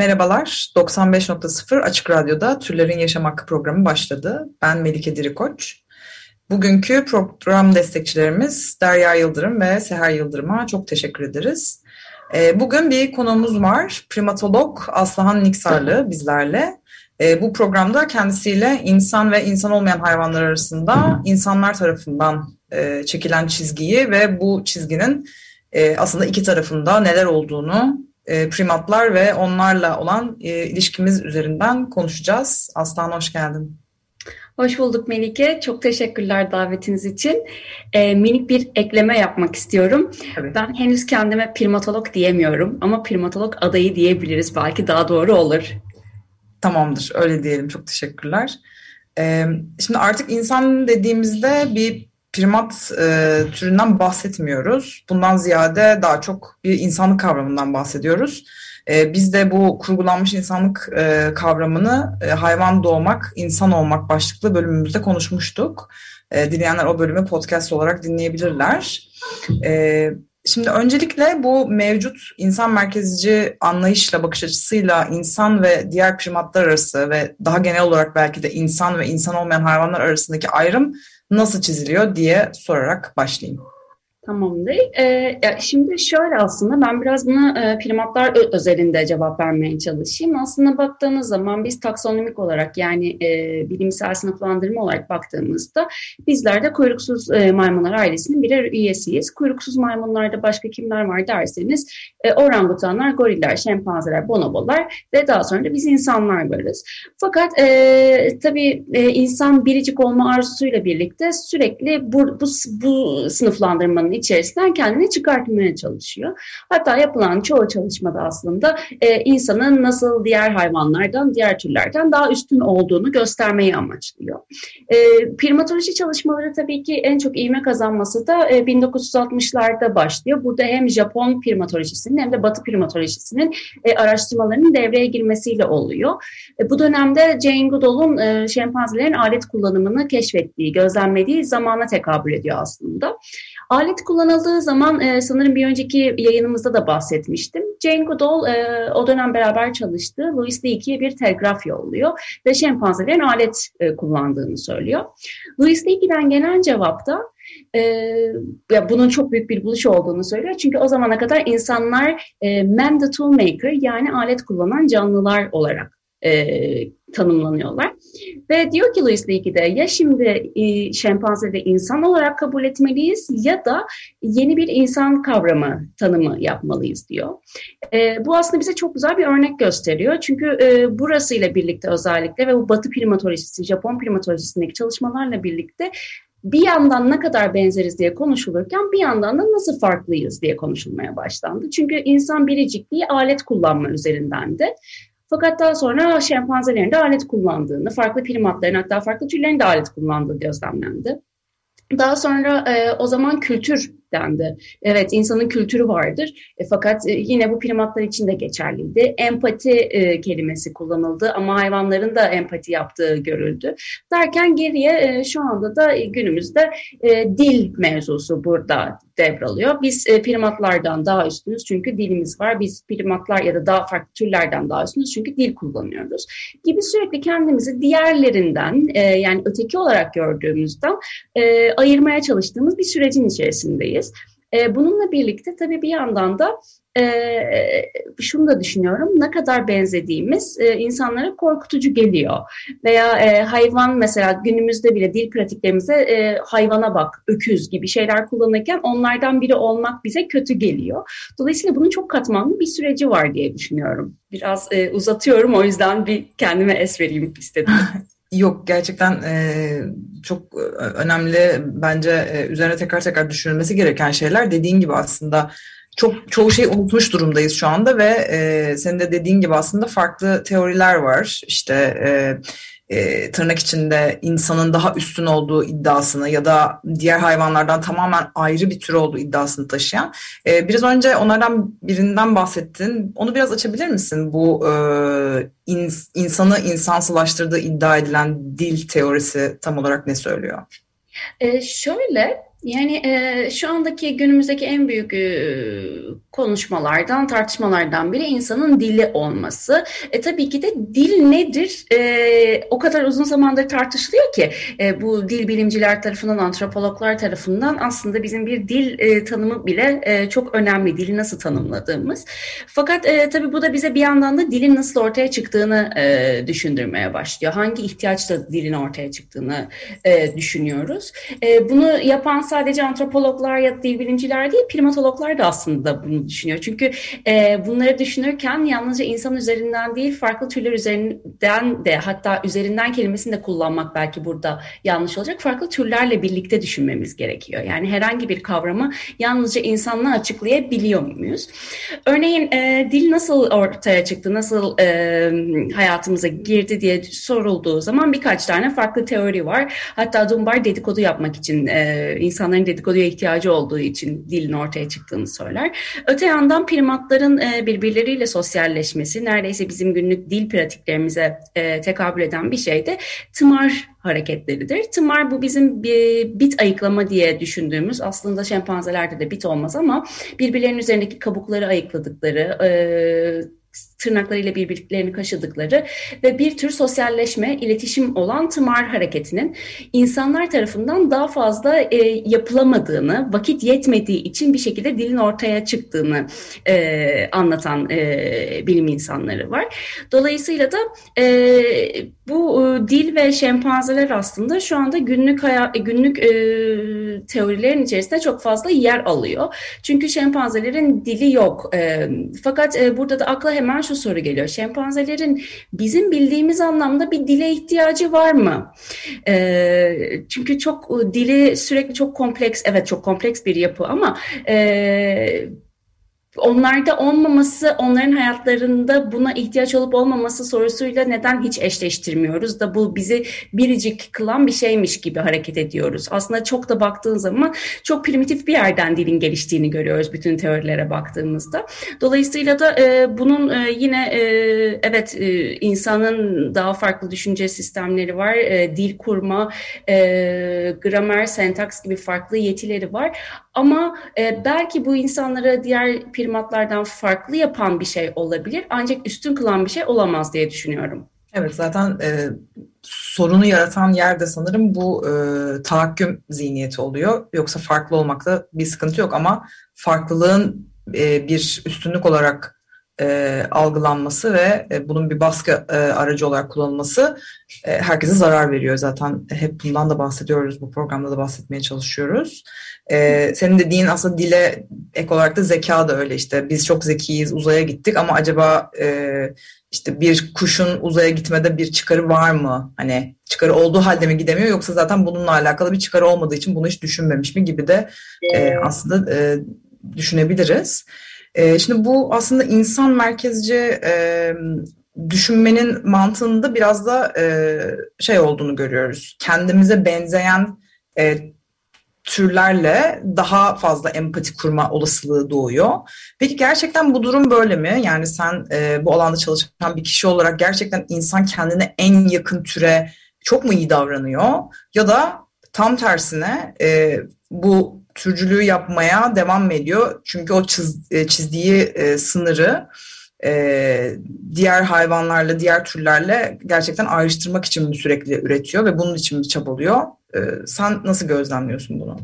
Merhabalar, 95.0 Açık Radyo'da Türlerin Yaşam Hakkı programı başladı. Ben Melike Dirikoç. Bugünkü program destekçilerimiz Derya Yıldırım ve Seher Yıldırım'a çok teşekkür ederiz. Ee, bugün bir konuğumuz var, primatolog Aslıhan Niksarlı bizlerle. Ee, bu programda kendisiyle insan ve insan olmayan hayvanlar arasında insanlar tarafından e, çekilen çizgiyi ve bu çizginin e, aslında iki tarafında neler olduğunu e, primatlar ve onlarla olan e, ilişkimiz üzerinden konuşacağız. Aslan hoş geldin. Hoş bulduk Melike. Çok teşekkürler davetiniz için. E, minik bir ekleme yapmak istiyorum. Tabii. Ben henüz kendime primatolog diyemiyorum ama primatolog adayı diyebiliriz. Belki daha doğru olur. Tamamdır, öyle diyelim. Çok teşekkürler. E, şimdi artık insan dediğimizde bir primat e, türünden bahsetmiyoruz. Bundan ziyade daha çok bir insanlık kavramından bahsediyoruz. E, biz de bu kurgulanmış insanlık e, kavramını e, hayvan doğmak, insan olmak başlıklı bölümümüzde konuşmuştuk. E, dinleyenler o bölümü podcast olarak dinleyebilirler. E, Şimdi öncelikle bu mevcut insan merkezci anlayışla, bakış açısıyla insan ve diğer primatlar arası ve daha genel olarak belki de insan ve insan olmayan hayvanlar arasındaki ayrım nasıl çiziliyor diye sorarak başlayayım. Tamamdır. Ee, şimdi şöyle aslında ben biraz buna e, primatlar özelinde cevap vermeye çalışayım. Aslında baktığımız zaman biz taksonomik olarak yani e, bilimsel sınıflandırma olarak baktığımızda bizler de kuyruksuz e, maymunlar ailesinin birer üyesiyiz. Kuyruksuz maymunlarda başka kimler var derseniz e, orangutanlar, goriller, şempanzeler, bonobolar ve daha sonra da biz insanlar varız. Fakat e, tabii e, insan biricik olma arzusuyla birlikte sürekli bu, bu, bu sınıflandırmanın içerisinden kendini çıkartmaya çalışıyor. Hatta yapılan çoğu çalışmada aslında e, insanın nasıl diğer hayvanlardan, diğer türlerden daha üstün olduğunu göstermeyi amaçlıyor. E, primatoloji çalışmaları tabii ki en çok ivme kazanması da e, 1960'larda başlıyor. Burada hem Japon primatolojisinin hem de Batı primatolojisinin e, araştırmalarının devreye girmesiyle oluyor. E, bu dönemde Jane Goodall'un e, şempanzelerin alet kullanımını keşfettiği, gözlemlediği zamana tekabül ediyor aslında. Alet kullanıldığı zaman e, sanırım bir önceki yayınımızda da bahsetmiştim. Jane Goodall e, o dönem beraber çalıştığı Louis Leakey'e bir telgraf yolluyor ve şempanzelerin alet e, kullandığını söylüyor. Louis Leakey'den gelen cevapta e, ya bunun çok büyük bir buluş olduğunu söylüyor. Çünkü o zamana kadar insanlar e, man the tool maker yani alet kullanan canlılar olarak e, tanımlanıyorlar. Ve diyor ki Louis Leakey'de ya şimdi e, şempanzede insan olarak kabul etmeliyiz ya da yeni bir insan kavramı tanımı yapmalıyız diyor. E, bu aslında bize çok güzel bir örnek gösteriyor. Çünkü e, burasıyla birlikte özellikle ve bu Batı primatolojisi, Japon primatolojisindeki çalışmalarla birlikte bir yandan ne kadar benzeriz diye konuşulurken bir yandan da nasıl farklıyız diye konuşulmaya başlandı. Çünkü insan biricikliği alet kullanma üzerindendi. Fakat daha sonra şempanzelerin de alet kullandığını, farklı primatların hatta farklı türlerin de alet kullandığı gözlemlendi. Daha sonra e, o zaman kültür dendi. Evet insanın kültürü vardır e, fakat e, yine bu primatlar için de geçerliydi. Empati e, kelimesi kullanıldı ama hayvanların da empati yaptığı görüldü. Derken geriye e, şu anda da e, günümüzde e, dil mevzusu burada devralıyor. Biz e, primatlardan daha üstünüz çünkü dilimiz var. Biz primatlar ya da daha farklı türlerden daha üstünüz çünkü dil kullanıyoruz. Gibi sürekli kendimizi diğerlerinden e, yani öteki olarak gördüğümüzden e, ayırmaya çalıştığımız bir sürecin içerisindeyiz. E, bununla birlikte tabii bir yandan da e, şunu da düşünüyorum ne kadar benzediğimiz e, insanlara korkutucu geliyor. Veya e, hayvan mesela günümüzde bile dil pratiklerimize e, hayvana bak, öküz gibi şeyler kullanırken onlardan biri olmak bize kötü geliyor. Dolayısıyla bunun çok katmanlı bir süreci var diye düşünüyorum. Biraz e, uzatıyorum o yüzden bir kendime es vereyim istedim. Yok gerçekten e, çok önemli bence e, üzerine tekrar tekrar düşünülmesi gereken şeyler dediğin gibi aslında çok çoğu şey unutmuş durumdayız şu anda ve e, senin de dediğin gibi aslında farklı teoriler var. İşte e, e, tırnak içinde insanın daha üstün olduğu iddiasını ya da diğer hayvanlardan tamamen ayrı bir tür olduğu iddiasını taşıyan. E, biraz önce onlardan birinden bahsettin. Onu biraz açabilir misin? Bu e, ins, insanı insansılaştırdığı iddia edilen dil teorisi tam olarak ne söylüyor? E, şöyle yani e, şu andaki günümüzdeki en büyük e, konuşmalardan, tartışmalardan biri insanın dili olması. E, tabii ki de dil nedir? E, o kadar uzun zamandır tartışılıyor ki e, bu dil bilimciler tarafından, antropologlar tarafından aslında bizim bir dil e, tanımı bile e, çok önemli. Dili nasıl tanımladığımız. Fakat e, tabii bu da bize bir yandan da dilin nasıl ortaya çıktığını e, düşündürmeye başlıyor. Hangi ihtiyaçla dilin ortaya çıktığını e, düşünüyoruz. E, bunu yapan sadece antropologlar ya da dil bilimciler değil, primatologlar da aslında bunu düşünüyor. Çünkü e, bunları düşünürken yalnızca insan üzerinden değil, farklı türler üzerinden de hatta üzerinden kelimesini de kullanmak belki burada yanlış olacak. Farklı türlerle birlikte düşünmemiz gerekiyor. Yani herhangi bir kavramı yalnızca insanla açıklayabiliyor muyuz? Örneğin e, dil nasıl ortaya çıktı, nasıl e, hayatımıza girdi diye sorulduğu zaman birkaç tane farklı teori var. Hatta Dunbar dedikodu yapmak için e, insan insanların dedikoduya ihtiyacı olduğu için dilin ortaya çıktığını söyler. Öte yandan primatların e, birbirleriyle sosyalleşmesi neredeyse bizim günlük dil pratiklerimize e, tekabül eden bir şey de tımar hareketleridir. Tımar bu bizim bir bit ayıklama diye düşündüğümüz aslında şempanzelerde de bit olmaz ama birbirlerinin üzerindeki kabukları ayıkladıkları e, tırnaklarıyla birbirlerini kaşıdıkları ve bir tür sosyalleşme, iletişim olan tımar hareketinin insanlar tarafından daha fazla e, yapılamadığını, vakit yetmediği için bir şekilde dilin ortaya çıktığını e, anlatan e, bilim insanları var. Dolayısıyla da e, bu e, dil ve şempanzeler aslında şu anda günlük hayat, günlük e, teorilerin içerisinde çok fazla yer alıyor. Çünkü şempanzelerin dili yok. E, fakat e, burada da akla hemen şu soru geliyor. Şempanzelerin bizim bildiğimiz anlamda bir dile ihtiyacı var mı? E, çünkü çok dili sürekli çok kompleks, evet çok kompleks bir yapı ama e, onlarda olmaması, onların hayatlarında buna ihtiyaç olup olmaması sorusuyla neden hiç eşleştirmiyoruz da bu bizi biricik kılan bir şeymiş gibi hareket ediyoruz. Aslında çok da baktığın zaman çok primitif bir yerden dilin geliştiğini görüyoruz bütün teorilere baktığımızda. Dolayısıyla da e, bunun e, yine e, evet e, insanın daha farklı düşünce sistemleri var. E, dil kurma, e, gramer, sentaks gibi farklı yetileri var. Ama e, belki bu insanlara diğer primatlardan farklı yapan bir şey olabilir ancak üstün kılan bir şey olamaz diye düşünüyorum. Evet zaten e, sorunu yaratan yerde sanırım bu e, tahakküm zihniyeti oluyor. Yoksa farklı olmakta bir sıkıntı yok ama farklılığın e, bir üstünlük olarak e, algılanması ve e, bunun bir baskı e, aracı olarak kullanılması e, herkese zarar veriyor. Zaten hep bundan da bahsediyoruz, bu programda da bahsetmeye çalışıyoruz. E, senin dediğin aslında dile ek olarak da zeka da öyle işte. Biz çok zekiyiz, uzaya gittik ama acaba e, işte bir kuşun uzaya gitmede bir çıkarı var mı? Hani çıkarı olduğu halde mi gidemiyor yoksa zaten bununla alakalı bir çıkarı olmadığı için bunu hiç düşünmemiş mi gibi de e, aslında e, düşünebiliriz. E, şimdi bu aslında insan merkezci e, düşünmenin mantığında biraz da e, şey olduğunu görüyoruz. Kendimize benzeyen e, türlerle daha fazla empati kurma olasılığı doğuyor. Peki gerçekten bu durum böyle mi? Yani sen bu alanda çalışan bir kişi olarak gerçekten insan kendine en yakın türe çok mu iyi davranıyor? Ya da tam tersine bu türcülüğü yapmaya devam ediyor? Çünkü o çiz, e, çizdiği e, sınırı e, diğer hayvanlarla, diğer türlerle gerçekten ayrıştırmak için sürekli üretiyor ve bunun için çabalıyor? E, sen nasıl gözlemliyorsun bunu?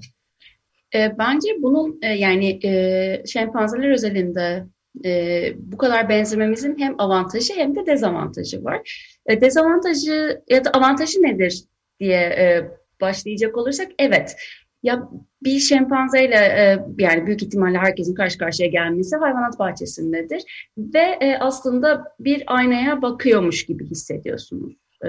E, bence bunun e, yani e, şempanzeler özelinde e, bu kadar benzememizin hem avantajı hem de dezavantajı var. E, dezavantajı ya da avantajı nedir diye e, başlayacak olursak evet ya bir şempanzeyle e, yani büyük ihtimalle herkesin karşı karşıya gelmesi hayvanat bahçesindedir ve e, aslında bir aynaya bakıyormuş gibi hissediyorsunuz. E,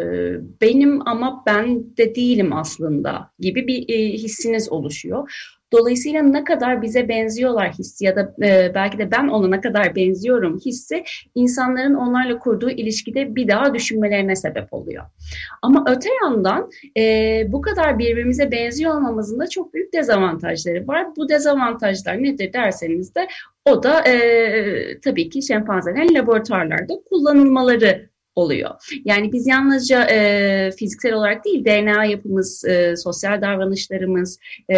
benim ama ben de değilim aslında gibi bir hissiniz oluşuyor. Dolayısıyla ne kadar bize benziyorlar hissi ya da e, belki de ben ona ne kadar benziyorum hissi insanların onlarla kurduğu ilişkide bir daha düşünmelerine sebep oluyor. Ama öte yandan e, bu kadar birbirimize benziyor olmamızın da çok büyük dezavantajları var. Bu dezavantajlar nedir derseniz de o da e, tabii ki şempanzelerin laboratuvarlarda kullanılmaları oluyor. Yani biz yalnızca e, fiziksel olarak değil DNA yapımız, e, sosyal davranışlarımız, e,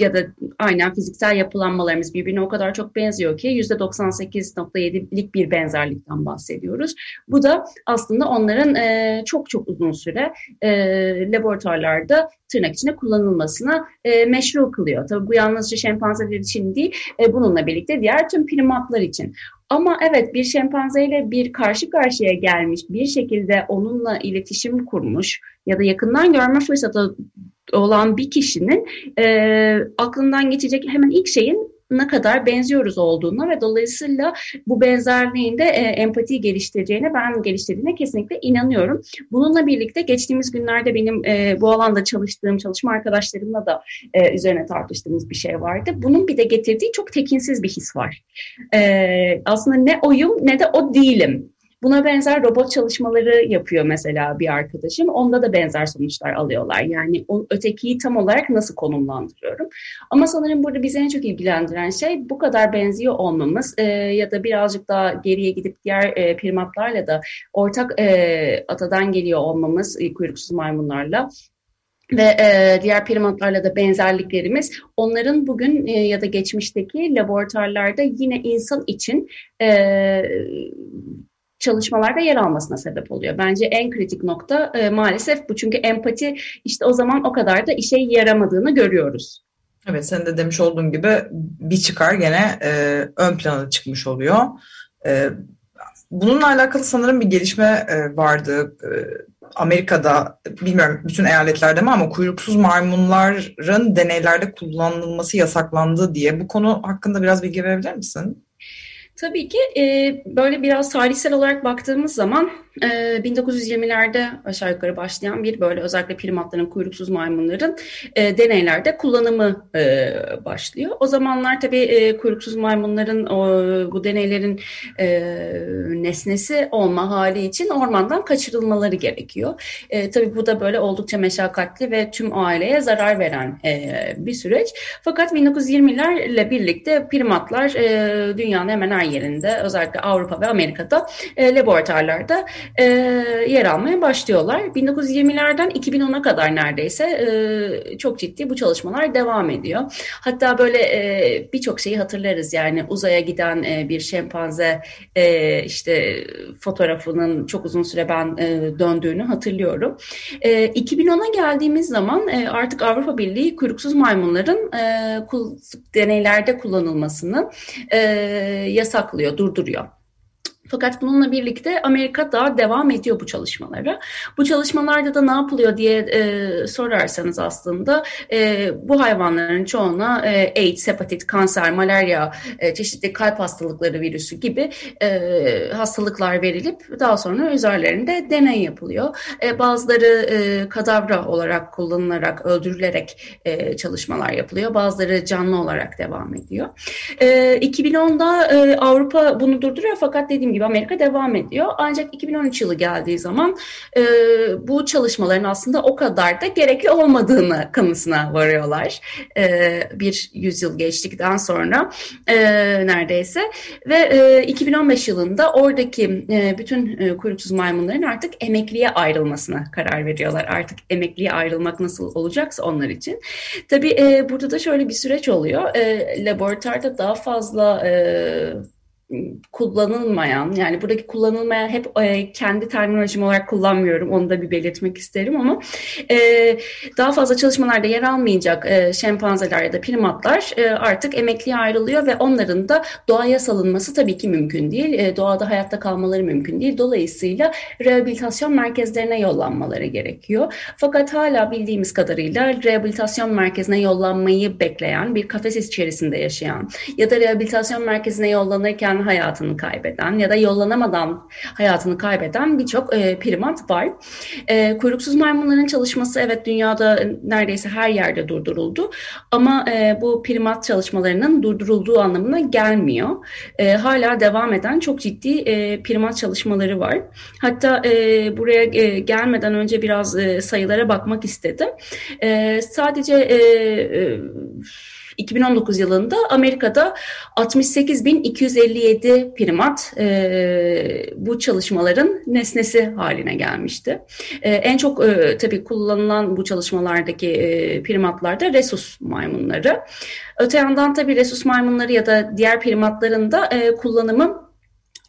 ya da aynen fiziksel yapılanmalarımız birbirine o kadar çok benziyor ki %98.7'lik bir benzerlikten bahsediyoruz. Bu da aslında onların e, çok çok uzun süre e, laboratuvarlarda tırnak içinde kullanılmasına e, meşru kılıyor. Tabii bu yalnızca şempanzeler için değil, e, bununla birlikte diğer tüm primatlar için. Ama evet bir şempanzeyle bir karşı karşıya gelmiş, bir şekilde onunla iletişim kurmuş ya da yakından görme fırsatı olan bir kişinin e, aklından geçecek hemen ilk şeyin ne kadar benziyoruz olduğuna ve dolayısıyla bu benzerliğin de e, empati geliştireceğine ben geliştirdiğine kesinlikle inanıyorum. Bununla birlikte geçtiğimiz günlerde benim e, bu alanda çalıştığım çalışma arkadaşlarımla da e, üzerine tartıştığımız bir şey vardı. Bunun bir de getirdiği çok tekinsiz bir his var. E, aslında ne oyum ne de o değilim. Buna benzer robot çalışmaları yapıyor mesela bir arkadaşım. Onda da benzer sonuçlar alıyorlar. Yani o, ötekiyi tam olarak nasıl konumlandırıyorum. Ama sanırım burada bizi en çok ilgilendiren şey bu kadar benziyor olmamız e, ya da birazcık daha geriye gidip diğer e, primatlarla da ortak e, atadan geliyor olmamız e, kuyruksuz maymunlarla ve e, diğer primatlarla da benzerliklerimiz onların bugün e, ya da geçmişteki laboratuvarlarda yine insan için e, çalışmalarda yer almasına sebep oluyor. Bence en kritik nokta e, maalesef bu. Çünkü empati işte o zaman o kadar da işe yaramadığını görüyoruz. Evet senin de demiş olduğun gibi bir çıkar gene e, ön plana çıkmış oluyor. E, bununla alakalı sanırım bir gelişme e, vardı. E, Amerika'da bilmiyorum bütün eyaletlerde mi ama kuyruksuz maymunların deneylerde kullanılması yasaklandı diye. Bu konu hakkında biraz bilgi verebilir misin? Tabii ki e, böyle biraz tarihsel olarak baktığımız zaman e, 1920'lerde aşağı yukarı başlayan bir böyle özellikle primatların, kuyruksuz maymunların e, deneylerde kullanımı e, başlıyor. O zamanlar tabii e, kuyruksuz maymunların o, bu deneylerin e, nesnesi olma hali için ormandan kaçırılmaları gerekiyor. E, tabii bu da böyle oldukça meşakkatli ve tüm aileye zarar veren e, bir süreç. Fakat 1920'lerle birlikte primatlar e, dünyanın hemen her yerinde özellikle Avrupa ve Amerika'da e, laboratuvarlarda e, yer almaya başlıyorlar. 1920'lerden 2010'a kadar neredeyse e, çok ciddi bu çalışmalar devam ediyor. Hatta böyle e, birçok şeyi hatırlarız yani uzaya giden e, bir şempanze e, işte fotoğrafının çok uzun süre ben e, döndüğünü hatırlıyorum. E, 2010'a geldiğimiz zaman e, artık Avrupa Birliği kuyruksuz maymunların e, deneylerde kullanılmasını e, yasak yasaklıyor, durduruyor. Fakat bununla birlikte Amerika daha devam ediyor bu çalışmalara. Bu çalışmalarda da ne yapılıyor diye e, sorarsanız aslında e, bu hayvanların çoğuna e, AIDS, hepatit, kanser, malaria, e, çeşitli kalp hastalıkları virüsü gibi e, hastalıklar verilip daha sonra üzerlerinde deney yapılıyor. E, bazıları e, kadavra olarak kullanılarak, öldürülerek e, çalışmalar yapılıyor. Bazıları canlı olarak devam ediyor. E, 2010'da e, Avrupa bunu durduruyor fakat dediğim gibi gibi Amerika devam ediyor. Ancak 2013 yılı geldiği zaman e, bu çalışmaların aslında o kadar da gerekli olmadığını kanısına varıyorlar. E, bir yüzyıl geçtikten sonra e, neredeyse ve e, 2015 yılında oradaki e, bütün e, kuyruksuz maymunların artık emekliye ayrılmasına karar veriyorlar. Artık emekliye ayrılmak nasıl olacaksa onlar için. Tabii e, burada da şöyle bir süreç oluyor. E, laboratuvarda daha fazla e, kullanılmayan yani buradaki kullanılmayan hep e, kendi terminolojim olarak kullanmıyorum onu da bir belirtmek isterim ama e, daha fazla çalışmalarda yer almayacak e, şempanzeler ya da primatlar e, artık emekliye ayrılıyor ve onların da doğaya salınması tabii ki mümkün değil. E, doğada hayatta kalmaları mümkün değil. Dolayısıyla rehabilitasyon merkezlerine yollanmaları gerekiyor. Fakat hala bildiğimiz kadarıyla rehabilitasyon merkezine yollanmayı bekleyen bir kafes içerisinde yaşayan ya da rehabilitasyon merkezine yollanırken yollanırken hayatını kaybeden ya da yollanamadan hayatını kaybeden birçok e, primat var. E, kuyruksuz maymunların çalışması evet dünyada neredeyse her yerde durduruldu ama e, bu primat çalışmalarının durdurulduğu anlamına gelmiyor. E, hala devam eden çok ciddi e, primat çalışmaları var. Hatta e, buraya e, gelmeden önce biraz e, sayılara bakmak istedim. E, sadece e, e, 2019 yılında Amerika'da 68.257 primat e, bu çalışmaların nesnesi haline gelmişti. E, en çok e, tabii kullanılan bu çalışmalardaki e, primatlar da resus maymunları. Öte yandan tabii resus maymunları ya da diğer primatların da e, kullanımı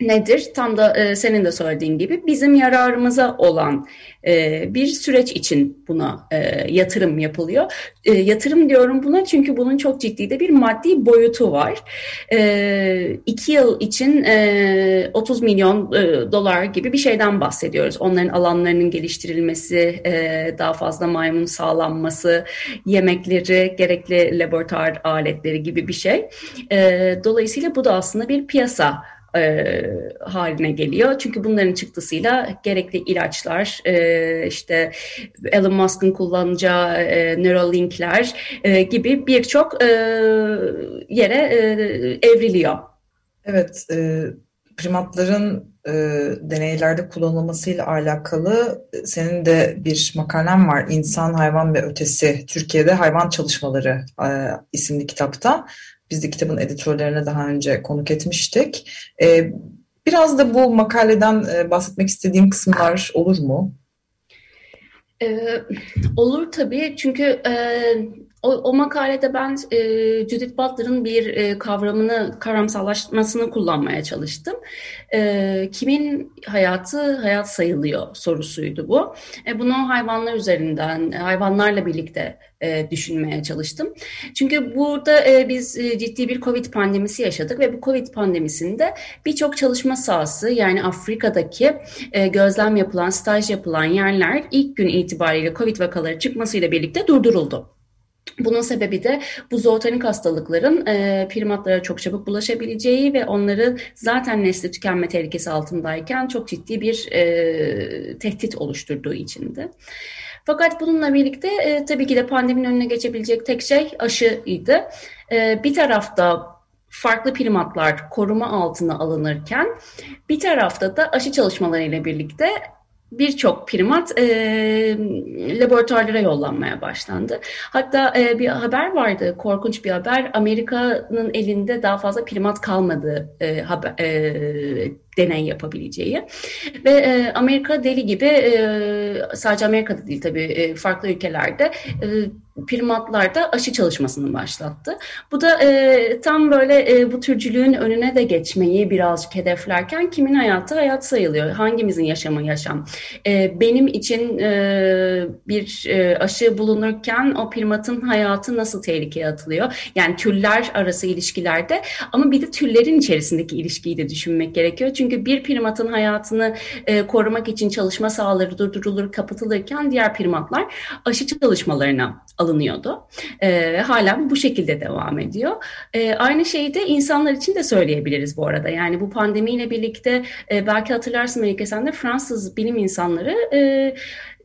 nedir? Tam da e, senin de söylediğin gibi bizim yararımıza olan e, bir süreç için buna e, yatırım yapılıyor. E, yatırım diyorum buna çünkü bunun çok ciddi de bir maddi boyutu var. E, iki yıl için e, 30 milyon e, dolar gibi bir şeyden bahsediyoruz. Onların alanlarının geliştirilmesi, e, daha fazla maymun sağlanması, yemekleri, gerekli laboratuvar aletleri gibi bir şey. E, dolayısıyla bu da aslında bir piyasa e, haline geliyor. Çünkü bunların çıktısıyla gerekli ilaçlar, e, işte Elon Musk'ın kullanacağı e, Neuralink'ler e, gibi birçok e, yere e, evriliyor. Evet, e, primatların e, deneylerde kullanılmasıyla alakalı senin de bir makalen var. İnsan, Hayvan ve Ötesi Türkiye'de Hayvan Çalışmaları e, isimli kitapta. Biz de kitabın editörlerine daha önce konuk etmiştik. E, biraz da bu makaleden e, bahsetmek istediğim kısımlar olur mu? Ee, olur tabii çünkü e, o, o makalede ben e, Judith Butler'ın bir e, kavramını, kavramsallaşmasını kullanmaya çalıştım. E, kimin hayatı hayat sayılıyor sorusuydu bu. E, bunu hayvanlar üzerinden, hayvanlarla birlikte e, düşünmeye çalıştım. Çünkü burada e, biz e, ciddi bir Covid pandemisi yaşadık ve bu Covid pandemisinde birçok çalışma sahası yani Afrika'daki e, gözlem yapılan, staj yapılan yerler ilk gün itibariyle Covid vakaları çıkmasıyla birlikte durduruldu. Bunun sebebi de bu zootonik hastalıkların e, primatlara çok çabuk bulaşabileceği ve onları zaten nesli tükenme tehlikesi altındayken çok ciddi bir e, tehdit oluşturduğu içindi. Fakat bununla birlikte e, tabii ki de pandeminin önüne geçebilecek tek şey aşıydı. E, bir tarafta farklı primatlar koruma altına alınırken bir tarafta da aşı çalışmalarıyla birlikte birçok primat e, laboratuvarlara yollanmaya başlandı. Hatta e, bir haber vardı, korkunç bir haber. Amerika'nın elinde daha fazla primat kalmadı e, haber, e, deney yapabileceği. Ve e, Amerika deli gibi e, sadece Amerika'da değil tabii e, farklı ülkelerde e, primatlarda aşı çalışmasını başlattı. Bu da e, tam böyle e, bu türcülüğün önüne de geçmeyi birazcık hedeflerken kimin hayatı hayat sayılıyor? Hangimizin yaşamı yaşam? E, benim için e, bir e, aşı bulunurken o primatın hayatı nasıl tehlikeye atılıyor? Yani türler arası ilişkilerde ama bir de türlerin içerisindeki ilişkiyi de düşünmek gerekiyor. Çünkü bir primatın hayatını e, korumak için çalışma sahaları durdurulur, kapatılırken diğer primatlar aşı çalışmalarına alınıyordu. E, hala bu şekilde devam ediyor. E, aynı şeyi de insanlar için de söyleyebiliriz bu arada. Yani bu pandemiyle birlikte e, belki hatırlarsın Melike sen de Fransız bilim insanları e,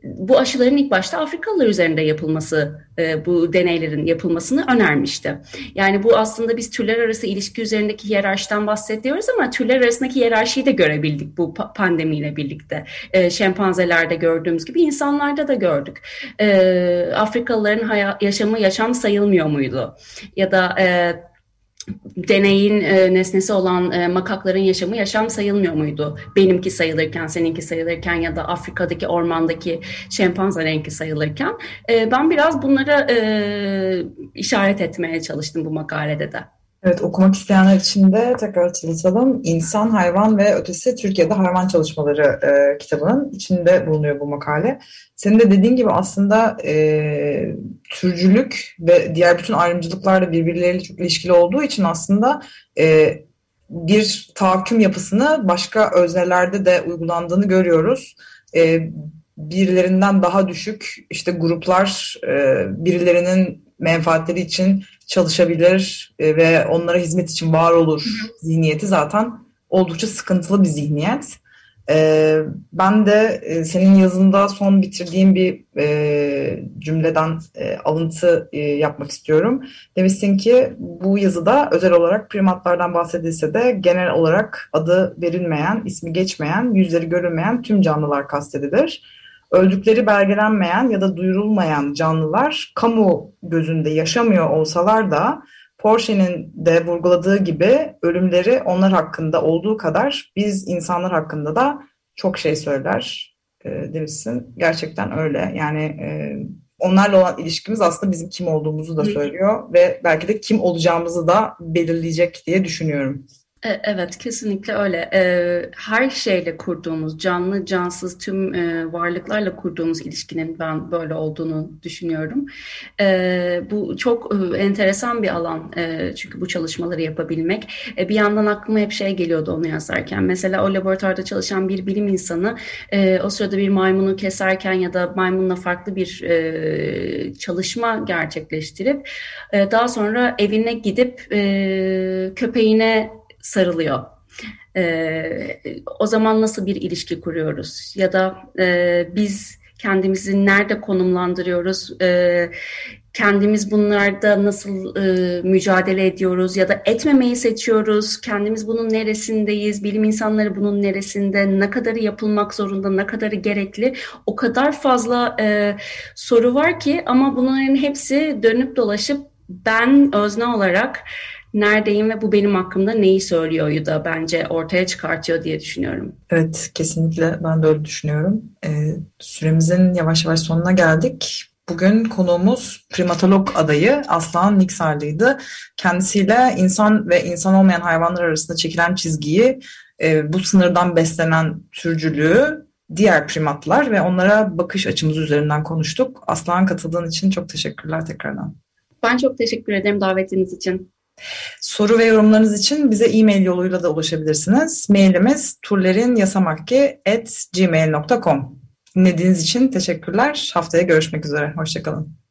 bu aşıların ilk başta Afrikalılar üzerinde yapılması, e, bu deneylerin yapılmasını önermişti. Yani bu aslında biz türler arası ilişki üzerindeki hiyerarşiden bahsediyoruz ama türler arasındaki hiyerarşiyi de görebildik bu pandemiyle birlikte. E, şempanzelerde gördüğümüz gibi insanlarda da gördük. E, Afrikalıların yaşamı yaşam sayılmıyor muydu? Ya da... E, deneyin e, nesnesi olan e, makakların yaşamı yaşam sayılmıyor muydu? Benimki sayılırken, seninki sayılırken ya da Afrika'daki ormandaki şempanzelerinki sayılırken. E, ben biraz bunlara e, işaret etmeye çalıştım bu makalede de. Evet okumak isteyenler için de tekrar hatırlatalım. İnsan, Hayvan ve Ötesi Türkiye'de Hayvan Çalışmaları e, kitabının içinde bulunuyor bu makale. Senin de dediğin gibi aslında e, türcülük ve diğer bütün ayrımcılıklar da birbirleriyle çok ilişkili olduğu için aslında e, bir tahakküm yapısını başka öznelerde de uygulandığını görüyoruz. E, birilerinden daha düşük işte gruplar e, birilerinin menfaatleri için çalışabilir e, ve onlara hizmet için var olur zihniyeti zaten oldukça sıkıntılı bir zihniyet. E, ben de e, senin yazında son bitirdiğim bir e, cümleden e, alıntı e, yapmak istiyorum. Demişsin ki bu yazıda özel olarak primatlardan bahsedilse de genel olarak adı verilmeyen, ismi geçmeyen, yüzleri görünmeyen tüm canlılar kastedilir. Öldükleri belgelenmeyen ya da duyurulmayan canlılar kamu gözünde yaşamıyor olsalar da Porsche'nin de vurguladığı gibi ölümleri onlar hakkında olduğu kadar biz insanlar hakkında da çok şey söyler e, demişsin. Gerçekten öyle. Yani e, onlarla olan ilişkimiz aslında bizim kim olduğumuzu da söylüyor ve belki de kim olacağımızı da belirleyecek diye düşünüyorum. E, evet, kesinlikle öyle. E, her şeyle kurduğumuz, canlı, cansız tüm e, varlıklarla kurduğumuz ilişkinin ben böyle olduğunu düşünüyorum. Bu çok enteresan bir alan çünkü bu çalışmaları yapabilmek. Bir yandan aklıma hep şey geliyordu onu yazarken. Mesela o laboratuvarda çalışan bir bilim insanı o sırada bir maymunu keserken ya da maymunla farklı bir çalışma gerçekleştirip daha sonra evine gidip köpeğine sarılıyor. Ee, o zaman nasıl bir ilişki kuruyoruz? Ya da e, biz kendimizi nerede konumlandırıyoruz? E, kendimiz bunlarda nasıl e, mücadele ediyoruz ya da etmemeyi seçiyoruz? Kendimiz bunun neresindeyiz? Bilim insanları bunun neresinde? Ne kadarı yapılmak zorunda? Ne kadarı gerekli? O kadar fazla e, soru var ki ama bunların hepsi dönüp dolaşıp ben özne olarak neredeyim ve bu benim hakkımda neyi söylüyor da bence ortaya çıkartıyor diye düşünüyorum. Evet kesinlikle ben de öyle düşünüyorum. Ee, süremizin yavaş yavaş sonuna geldik. Bugün konuğumuz primatolog adayı Aslan Niksarlı'ydı. Kendisiyle insan ve insan olmayan hayvanlar arasında çekilen çizgiyi, e, bu sınırdan beslenen türcülüğü, diğer primatlar ve onlara bakış açımız üzerinden konuştuk. Aslan katıldığın için çok teşekkürler tekrardan. Ben çok teşekkür ederim davetiniz için. Soru ve yorumlarınız için bize e-mail yoluyla da ulaşabilirsiniz. Mailimiz turlerinyasamakki.gmail.com Dinlediğiniz için teşekkürler. Haftaya görüşmek üzere. Hoşçakalın.